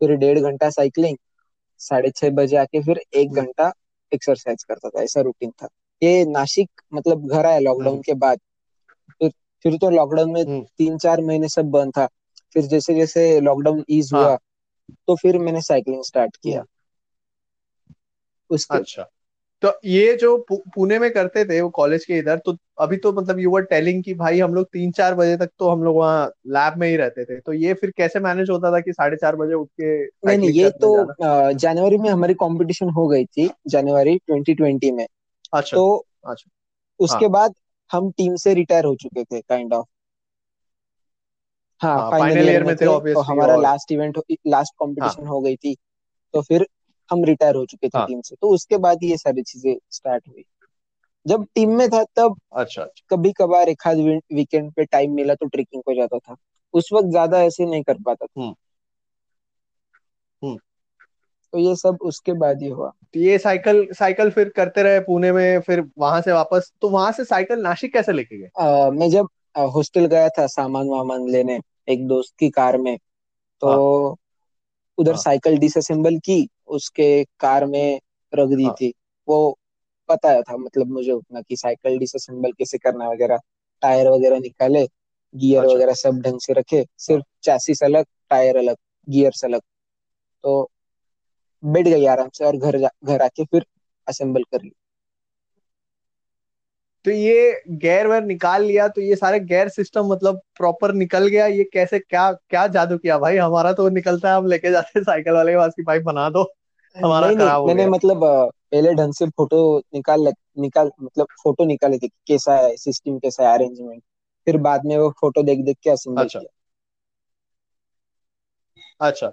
फिर डेढ़ घंटा साइकिलिंग साढ़े छह बजे आके फिर एक हम्म। घंटा एक्सरसाइज करता था ऐसा रूटीन था। ये नासिक मतलब घर आया लॉकडाउन हम्म। के बाद। फिर फिर तो लॉकडाउन में हम्म। तीन चार महीने सब बंद था। फिर जैसे जैसे लॉकडाउन ईज हुआ तो फिर मैंने साइकिलिंग स्टार्ट किया। उसके अच्छा। तो ये जो पुणे में करते थे वो कॉलेज के इधर तो अभी तो मतलब यू वर टेलिंग कि भाई हम लोग तीन चार बजे तक तो हम लोग वहाँ लैब में ही रहते थे। तो ये फिर कैसे मैनेज होता था कि साढ़े चार बजे उठ के नहीं नहीं ये तो जाना? जनवरी में हमारी कंपटीशन हो गई थी जनवरी 2020 में। अच्छा तो अच्छा। उसके हाँ। बाद हम टीम से रिटायर हो चुके थे काइंड ऑफ़ हाँ हाँ फाइनल फाइनल ईयर में थे ऑब्वियसली हमारा लास्ट इवेंट लास्ट हाँ। कंपटीशन हो गई थी। तो फिर हम रिटायर हो चुके थे हाँ। टीम से तो उसके बाद ये सारी चीज़ें स्टार्ट हुई। जब टीम में था तब अच्छा अच्छा। कभी कभार एक आध वीकेंड पे टाइम मिला तो ट्रेकिंग को जाता था। उस वक्त ज़्यादा ऐसे नहीं कर पाता था। हम्म। हम्म। तो ये सब उसके बाद ही हुआ। तो ये साइकिल साइकिल फिर करते रहे पुणे में फिर वहाँ से वापस। तो वहाँ से साइकिल नासिक कैसे लेके गए? मैं जब हॉस्टल गया था सामान वामान लेने एक दोस्त की कार में तो हाँ। उधर हाँ। साइकिल डिसअसेंबल की उसके कार में रख दी हाँ। थी। वो पता था मतलब मुझे उतना कि साइकिल डिसअसेंबल कैसे करना वगैरह टायर वगैरह निकाले गियर अच्छा। वगैरह सब ढंग से रखे सिर्फ़ चैसिस अलग टायर अलग गियर्स अलग। तो बैठ गई आराम से और घर जा घर आके फिर असेंबल कर ली। तो ये गैर वेयर निकाल लिया तो ये सारे गैर सिस्टम मतलब प्रॉपर निकल गया। ये कैसे क्या क्या जादू किया भाई? हमारा तो निकलता है हम लेके जाते हैं साइकिल वाले के पास की भाई बना दो। हमारा नहीं नहीं खराब हो मैंने मतलब पहले ढंग से फ़ोटो निकाल निकाल मतलब फ़ोटो निकाले थे कैसा है सिस्टम कैसा है अरेंजमेंट फिर बाद में वो फ़ोटो देख देख के असेंबल अच्छा। किया। अच्छा।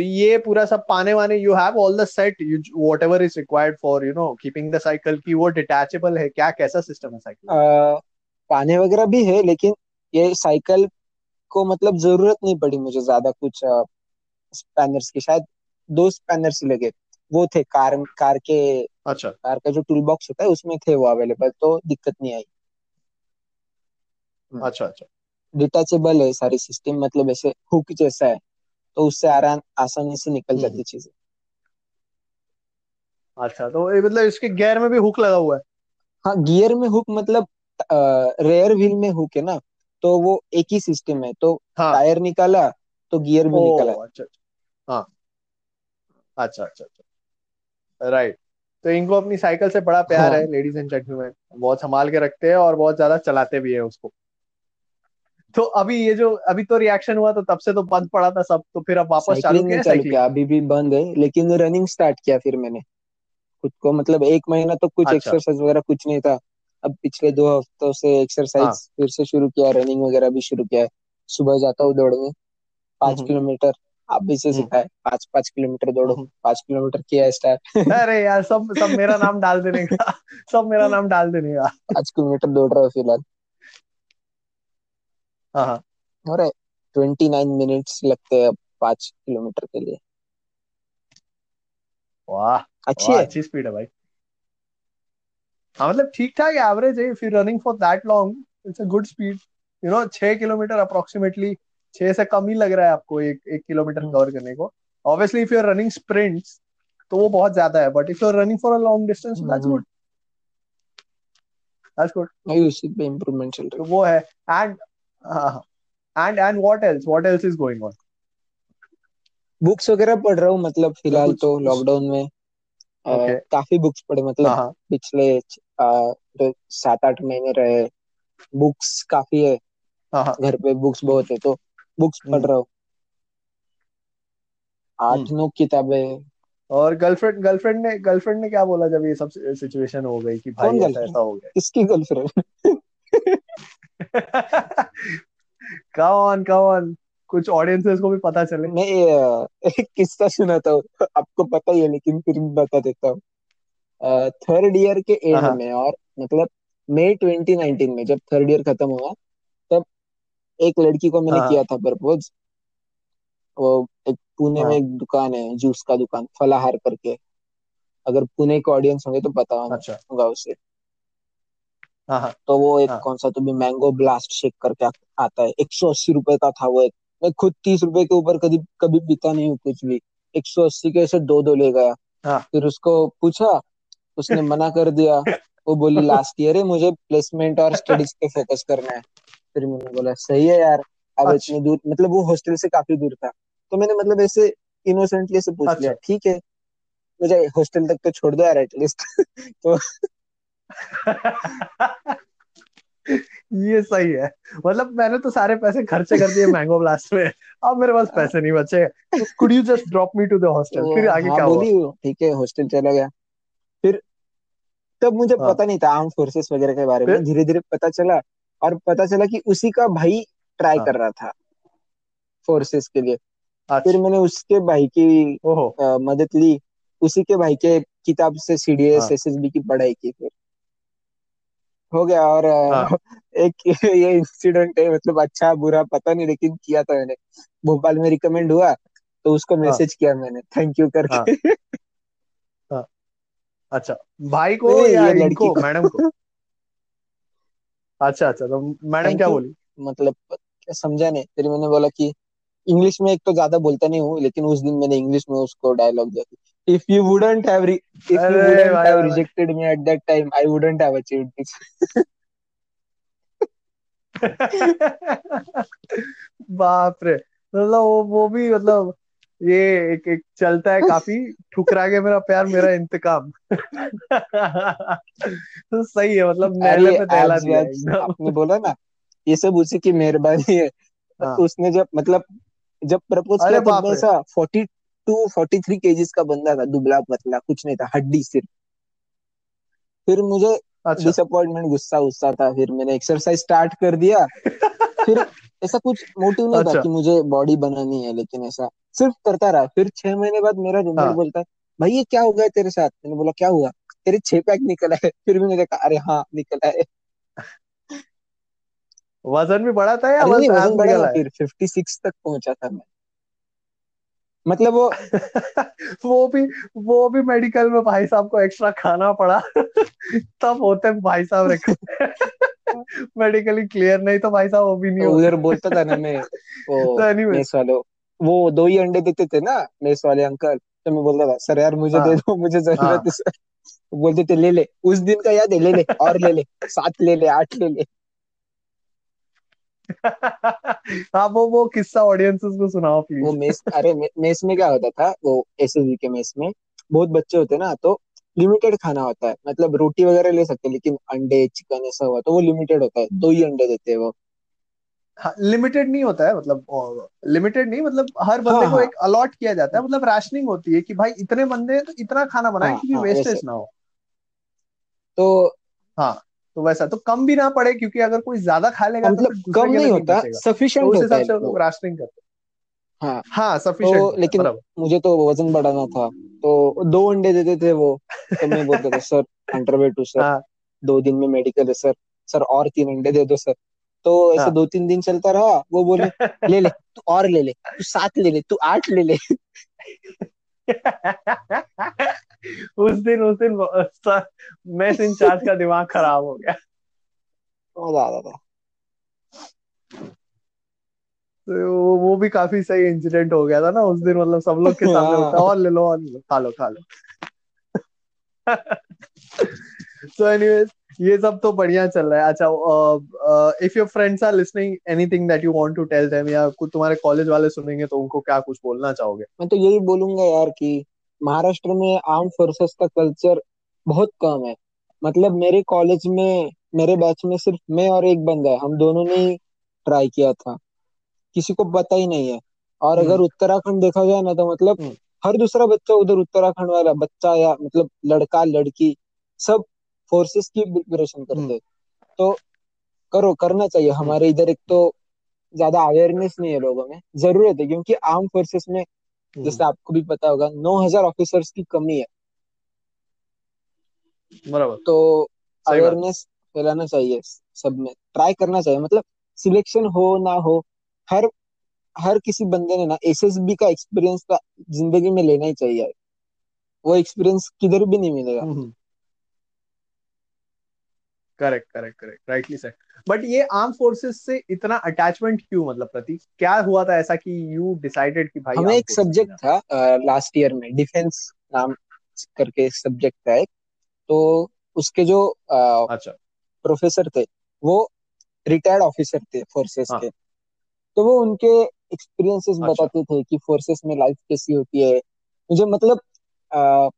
तो ये पूरा सब पाने वाने you have all the set whatever is required for you know keeping the cycle की वो डिटैचेबल है क्या कैसा सिस्टम है साइकिल अ, पाने वगैरह भी है लेकिन ये साइकिल को मतलब ज़रूरत नहीं पड़ी मुझे ज़्यादा कुछ स्पैनर्स की। शायद दो स्पैनर्स ही लगे। वो थे कार कार के अच्छा। कार का जो टूल बॉक्स होता है उसमें थे वो अवेलेबल तो दिक्कत नहीं आई। अच्छा अच्छा। डिटैचेबल है सारी सिस्टम मतलब ऐसे हुक जैसा है। तो उससे आराम आसानी से निकल हम्म हम्म। जाती चीज़ें। अच्छा तो ये मतलब इसके गियर में भी हुक लगा हुआ है? हाँ गियर में हुक मतलब रेयर व्हील में हुक है ना तो वो एक ही सिस्टम है तो हाँ। टायर निकाला तो गियर भी ओ निकला। अच्छा अच्छा हाँ। अच्छा अच्छा अच्छा। राइट तो इनको अपनी साइकिल से बड़ा प्यार हाँ। है लेडीज़ एंड जेंटलमैन बहुत संभाल के रखते हैं और बहुत ज़्यादा चलाते भी है उसको। तो अभी ये जो अभी तो रिएक्शन हुआ तो तब से तो बंद पड़ा था सब तो फिर अब वापस चालू किया है साइकिलिंग किया अभी भी बंद है लेकिन रनिंग स्टार्ट किया फिर मैंने। खुद को मतलब एक महीना तो कुछ अच्छा। एक्सरसाइज वगैरह कुछ नहीं था। अब पिछले दो हफ्तों से एक्सरसाइज हाँ। फिर से शुरू किया रनिंग वगैरह भी शुरू किया है। सुबह जाता हूँ दौड़ने पाँच हम्म। किलोमीटर आप भी से हम्म। सिखाए पाँच पाँच किलोमीटर दौड़ो हम्म। पाँच किलोमीटर किया है स्टार्ट अरे यार सब सब मेरा नाम डाल देने का सब मेरा नाम डाल देने का। पाँच किलोमीटर दौड़ रहा हूँ फ़िलहाल। हाँ हाँ। और ट्वेंटी नाइन मिनट्स लगते हैं पाँच किलोमीटर के लिए। वाह अच्छी वाह है। अच्छी स्पीड है भाई। हाँ मतलब ठीक ठाक एवरेज है if you running for that long it's a good speed you know छह किलोमीटर अप्रोक्सीमेटली छह से कम ही लग रहा है आपको एक एक किलोमीटर हम्म, कवर करने को। Obviously if you are running sprints तो वो बहुत ज़्यादा है but if you are running for a long distance that's hmm, good that's good वही उसी पे इम्प्रूवमेंट चल रही तो वो है। And and and what else what else is going on books वगैरह पढ़ रहा हूँ मतलब फ़िलहाल तो लॉकडाउन में ओके काफ़ी बुक्स पढ़े हाँ मतलब हाँ पिछले अ, जो सात आठ महीने रहे। बुक्स काफ़ी है। हाँ हाँ। घर पे बुक्स बहुत है तो बुक्स पढ़ हम्म। रहा हूँ। आठ हम्म। नौ किताबें। और गर्लफ्रेंड गर्लफ्रेंड ने गर्लफ्रेंड ने क्या बोला जब ये सब सिचुएशन हो गई कि कौन भाई ऐसा हो किसकी गर्लफ्रेंड गया कम ऑन ऑन कुछ ऑडियंसेस को भी पता चले। मैं एक किस्सा सुनाता हूँ। आपको पता ही है लेकिन फिर भी बता देता हूँ। थर्ड ईयर के हाँ एंड हाँ। में और मतलब मई 2019 में जब थर्ड ईयर खत्म हुआ तब एक लड़की को मैंने हाँ। किया था प्रपोज। वो एक पुणे में हाँ एक दुकान है जूस का दुकान फलाहार करके। अगर पुणे के ऑडियंस होंगे तो पता अच्छा। उसे हाँ हाँ। तो वो एक हाँ। कौन सा तो भी मैंगो ब्लास्ट शेक करके आता है। एक सौ अस्सी रुपए का था वो एक। मैं खुद तीस रुपए के ऊपर कभी कभी पीता नहीं हूँ कुछ भी। एक सौ अस्सी के ऐसे दो दो ले गया। हाँ। फिर उसको पूछा उसने मना कर दिया। वो बोली लास्ट ईयर है मुझे प्लेसमेंट और स्टडीज़ पे फोकस करना है। फिर मैंने बोला सही है यार। अब अच्छा। इतनी दूर मतलब वो हॉस्टल से काफ़ी दूर था। तो मैंने मतलब ऐसे इनोसेंटली से पूछ लिया अच्छा। ठीक है मुझे हॉस्टल तक तो छोड़ दो यार एटलीस्ट तो ये सही है। मतलब मैंने तो सारे पैसे खर्चे कर दिए मैंगो ब्लास्ट में। अब मेरे पास पैसे नहीं बचे। Could you just drop me to the hostel फिर आगे हाँ क्या हुआ? बोली ठीक है हॉस्टल चला गया। फिर तब मुझे हाँ। पता नहीं था आर्म फोर्सेस वगैरह के बारे में। धीरे धीरे पता चला और पता चला कि उसी का भाई ट्राई हाँ। कर रहा था फोर्सेस के लिए। फिर अच्छा मैंने उसके भाई की अ, मदद ली। उसी के भाई के किताब से सीडीएस हाँ। एसएसबी की पढ़ाई की फिर। हो गया और हाँ। एक ये इंसिडेंट है मतलब अच्छा बुरा पता नहीं लेकिन किया था मैंने। भोपाल में रिकमेंड हुआ तो उसको हाँ। मैसेज किया मैंने। थैंक यू हाँ करके। हाँ। हाँ. अच्छा भाई को या ये लड़की को। मैडम को? अच्छा अच्छा तो मैडम क्या बोली? मतलब समझा नहीं। फिर मैंने बोला कि इंग्लिश में एक तो ज़्यादा बोलता नहीं हूँ लेकिन उस दिन मैंने इंग्लिश में उसको डायलॉग दिया you wouldn't have if you अरे वुडंट भाई हैव भाई भाई। Rejected me at that time I wouldn't have achieved this बाप रे। मतलब वो वो भी मतलब ये एक एक चलता है काफ़ी ठुकरा के मेरा प्यार मेरा इंतकाम। तो सही है मतलब नहले पे दहला दिया आपने बोला ना ये सब उसी की मेहरबानी है। हाँ। उसने जब मतलब जब प्रपोज किया बाप मैं ऐसा forty two forty three KGs का बंदा था दुबला पतला कुछ नहीं था हड्डी सिर्फ़ फिर मुझे अच्छा। डिसअपॉइंटमेंट गुस्सा गुस्सा था फिर मैंने एक्सरसाइज स्टार्ट कर दिया। फिर ऐसा कुछ मोटिव नहीं था अच्छा। कि मुझे बॉडी बनानी है लेकिन ऐसा सिर्फ़ करता रहा। फिर छह महीने बाद मेरा रूममेट हाँ। बोलता है भाई ये क्या हो गया तेरे साथ? मैंने बोला क्या हुआ? तेरे छह पैक निकला है फिर भी मैंने देखा अरे हाँ निकला है वज़न भी बढ़ा था या वज़न एब्स बढ़ा फिर फिफ्टी सिक्स तक पहुँचा था मैं। मतलब वो वो भी वो भी मेडिकल में भाई साहब को एक्स्ट्रा खाना पड़ा। तब होते भाई साहब रखे मेडिकली क्लियर नहीं तो भाई साहब वो भी नहीं तो उधर बोलता था ना मैं तो वो एनीवेज मेस वालों वो दो ही अंडे देते थे ना मेस वाले अंकल। तो मैं बोलता था सर यार मुझे दे हाँ। दो मुझे ज़रूरत हाँ है। बोलते थे ले ले उस दिन का याद है ले ले और ले ले सात ले ले आठ ले ले। हाँ वो वो किस्सा ऑडियंसेस को सुनाओ प्लीज़ वो मेस अरे मे, मेस में क्या होता था? वो एसएसबी के मेस में बहुत बच्चे होते ना तो लिमिटेड खाना होता है। मतलब रोटी वगैरह ले सकते हैं लेकिन अंडे चिकन ऐसा हुआ तो वो लिमिटेड होता है। दो ही अंडे देते हैं वो। हाँ लिमिटेड नहीं होता है मतलब लिमिटेड नहीं मतलब हर हाँ बंदे को हाँ। एक अलॉट किया जाता है। मतलब राशनिंग होती है कि भाई इतने बंदे हैं तो इतना खाना बनाए हाँ क्योंकि हाँ वेस्टेज ना हो। तो हाँ। तो वैसा तो कम भी ना पड़े क्योंकि अगर कोई ज़्यादा खा लेगा हाँ, तो मतलब दूसरे कम नहीं होता तो होता है लोग राशनिंग करते। हाँ। हाँ सफिशिएंट तो लेकिन मुझे तो वज़न बढ़ाना था। तो दो अंडे देते थे वो तो मैं बोलता था सर अंडरवेट टू सर। हाँ। दो दिन में मेडिकल है सर। सर और तीन अंडे दे दो सर। तो ऐसे हाँ। दो तीन दिन चलता रहा वो बोले ले ले तू और ले ले तू सात ले ले तू आठ ले ले। उस दिन उस दिन मेस इंचार्ज का दिमाग खराब हो गया। तो वो वो भी काफ़ी सही इंसिडेंट हो गया था ना उस दिन मतलब सब लोग के सामने होता हाँ और ले लो और ले लो खा लो खा लो। सो एनीवेज ये सब तो बढ़िया चल रहा है। अच्छा if your friends are listening anything that you want to tell them या कुछ तुम्हारे कॉलेज वाले सुनेंगे तो उनको क्या कुछ बोलना चाहोगे? मैं तो यही बोलूँगा यार कि महाराष्ट्र में आर्म फोर्सेस का कल्चर बहुत कम है। मतलब मेरे कॉलेज में मेरे बैच में सिर्फ़ मैं और एक बंदा है। हम दोनों ने ट्राई किया था। किसी को पता ही नहीं है। और अगर हम्म उत्तराखंड देखा जाए ना तो मतलब हम्म। हर दूसरा बच्चा उधर उत्तराखंड वाला बच्चा या मतलब लड़का लड़की सब फोर्सेस की प्रिपरेशन करते हम्म। हैं। तो करो करना चाहिए। हमारे इधर एक तो ज़्यादा अवेयरनेस नहीं है लोगों में। ज़रूरत है क्योंकि आर्म फोर्सेस में हम्म, जैसे आपको भी पता होगा नौ हज़ार ऑफिसर्स की कमी है। बराबर। तो अवेयरनेस फैलाना चाहिए सब में। ट्राई करना चाहिए। मतलब सिलेक्शन हो ना हो हर हर किसी बंदे ने ना एसएसबी का एक्सपीरियंस का ज़िंदगी में लेना ही चाहिए। वो एक्सपीरियंस किधर भी नहीं मिलेगा। हम्म। Correct correct correct rightly said but ये आर्म फोर्सेस से इतना अटैचमेंट क्यों मतलब प्रतीक? क्या हुआ था ऐसा कि यू डिसाइडेड कि भाई हमें एक सब्जेक्ट था लास्ट ईयर में डिफेंस नाम करके सब्जेक्ट था एक। तो उसके जो अच्छा। प्रोफेसर थे वो रिटायर्ड ऑफिसर थे फोर्सेस हाँ। के। तो वो उनके एक्सपीरियंसेस अच्छा। बताते थे कि फोर्सेस में लाइफ कैसी होती है। मुझे मतलब हम्म।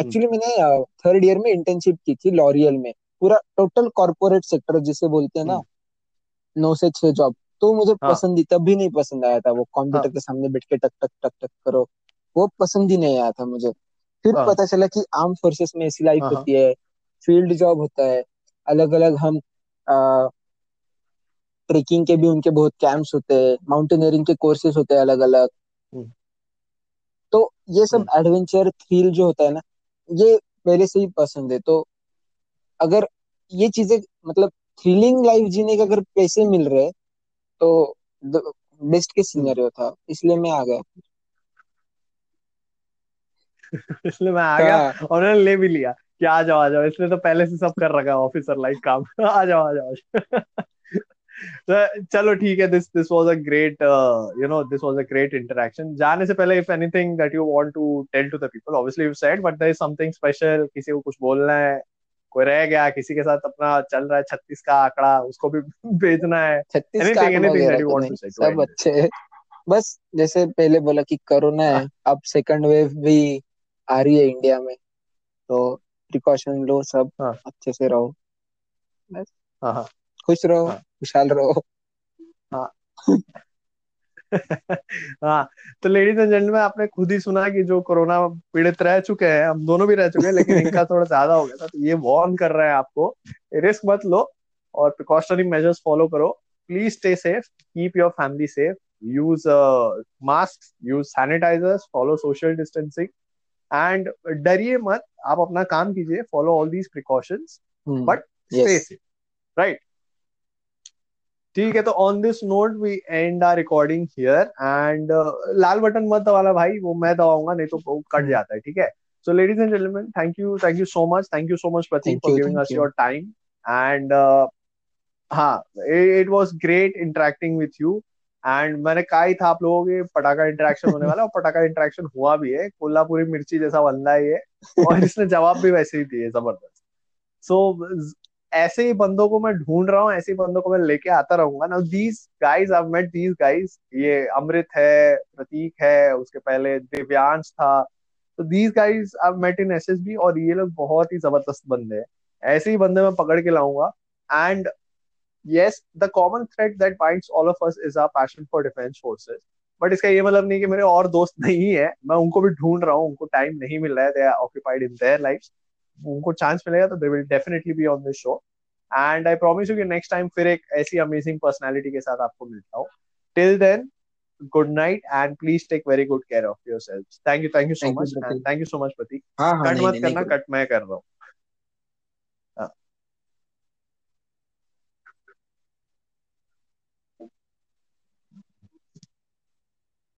एक्चुअली मैंने थर्ड ईयर में इंटर्नशिप की थी लॉरियल में। पूरा टोटल कॉर्पोरेट सेक्टर जिसे बोलते हैं ना हम्म। नौ से छह जॉब तो मुझे हाँ। पसंद ही तभी नहीं पसंद आया था वो हाँ। कंप्यूटर के सामने बैठ के टक टक टक टक करो वो पसंद ही नहीं आया था मुझे। फिर हाँ। पता चला कि आर्म फोर्सेस में ऐसी लाइफ हाँ हाँ। होती है फ़ील्ड जॉब होता है अलग अलग हम ट्रेकिंग के भी उनके बहुत कैंप्स होते हैं माउंटेनियरिंग के कोर्सेज होते हैं अलग अलग हम्म। तो ये सब हम्म। एडवेंचर थ्रिल जो होता है ना ये पहले से ही पसंद है तो अगर ये चीज़ें मतलब थ्रिलिंग लाइफ जीने के अगर पैसे मिल रहे तो बेस्ट के सिनेरियो था। इसलिए मैं आ गया। इसलिए मैं आ गया हाँ। और उन्होंने ले भी लिया कि आ जाओ आ जाओ। इसलिए तो पहले से सब कर रखा है ऑफिसर लाइक काम। आ जाओ आ जाओ। तो चलो ठीक है this this was a great you know this was a great interaction जाने से पहले if anything that you want to tell to the people obviously you said but there is something special किसी को कुछ बोलना है कोई रह गया किसी के साथ अपना चल रहा है छत्तीस का आंकड़ा उसको भी भेजना है। छत्तीस का सब अच्छे बस जैसे पहले बोला कि कोरोना है अब सेकंड वेव भी आ रही है इंडिया में तो प्रिकॉशन लो सब हाँ. अच्छे से रहो। बस। हाँ, हाँ. खुश रहो. खुशहाल रहो। हाँ। हाँ तो लेडीज़ एंड जेंटलमैन आपने खुद ही सुना कि जो कोरोना पीड़ित रह चुके हैं हम दोनों भी रह चुके हैं लेकिन इनका थोड़ा ज़्यादा हो गया था तो ये वॉर्न कर रहे हैं आपको रिस्क मत लो और प्रिकॉशनरी मेजर्स फॉलो करो। Please stay safe keep your family safe use mask use sanitisers follow social distancing and डरिए मत आप अपना काम कीजिए follow all these precautions but stay safe right ठीक है तो on this note we and are recording here and Lal button मत वाला भाई वो मैं दबाऊँगा नहीं तो वो कट hmm. जाता है ठीक है? So ladies and gentleman thank you thank you so much thank you so much Prateek for giving us your time and हाँ it was great interacting with you and मैंने कहा ही था आप लोगों के पटाखा इंटरेक्शन होने वाला और पटाखा इंटरेक्शन हुआ भी है कोल्हापुरी मिर्ची जैसा बंदा ही है और इसने जवाब भी वैसे ही दिए ज़बरदस्त। सो so, ऐसे ही बंदों को मैं ढूंढ रहा हूँ, ऐसे ही बंदों को मैं लेके आता रहूँगा। ना these guys I met these guys ये अमृत है, प्रतीक है, उसके पहले दिव्यांश था। तो these guys I met in SSB और ये लोग बहुत ही ज़बरदस्त बंदे हैं। ऐसे ही बंदे मैं पकड़ के लाऊँगा। And yes, the common thread that binds all of us is our passion for defense forces but इसका ये मतलब नहीं कि मेरे और दोस्त नहीं है। मैं उनको भी ढूंढ रहा हूँ, उनको टाइम नहीं मिल रहा है। They are occupied in their life उनको चांस मिलेगा तो they will definitely be on this show and I promise you कि नेक्स्ट टाइम फिर एक ऐसी अमेजिंग पर्सनालिटी के साथ आपको मिलता हूँ. Till then good night and please take very good care of yourself thank you thank you so much thank you so much Prateek cut मत करना कट मैं कर रहा हूँ.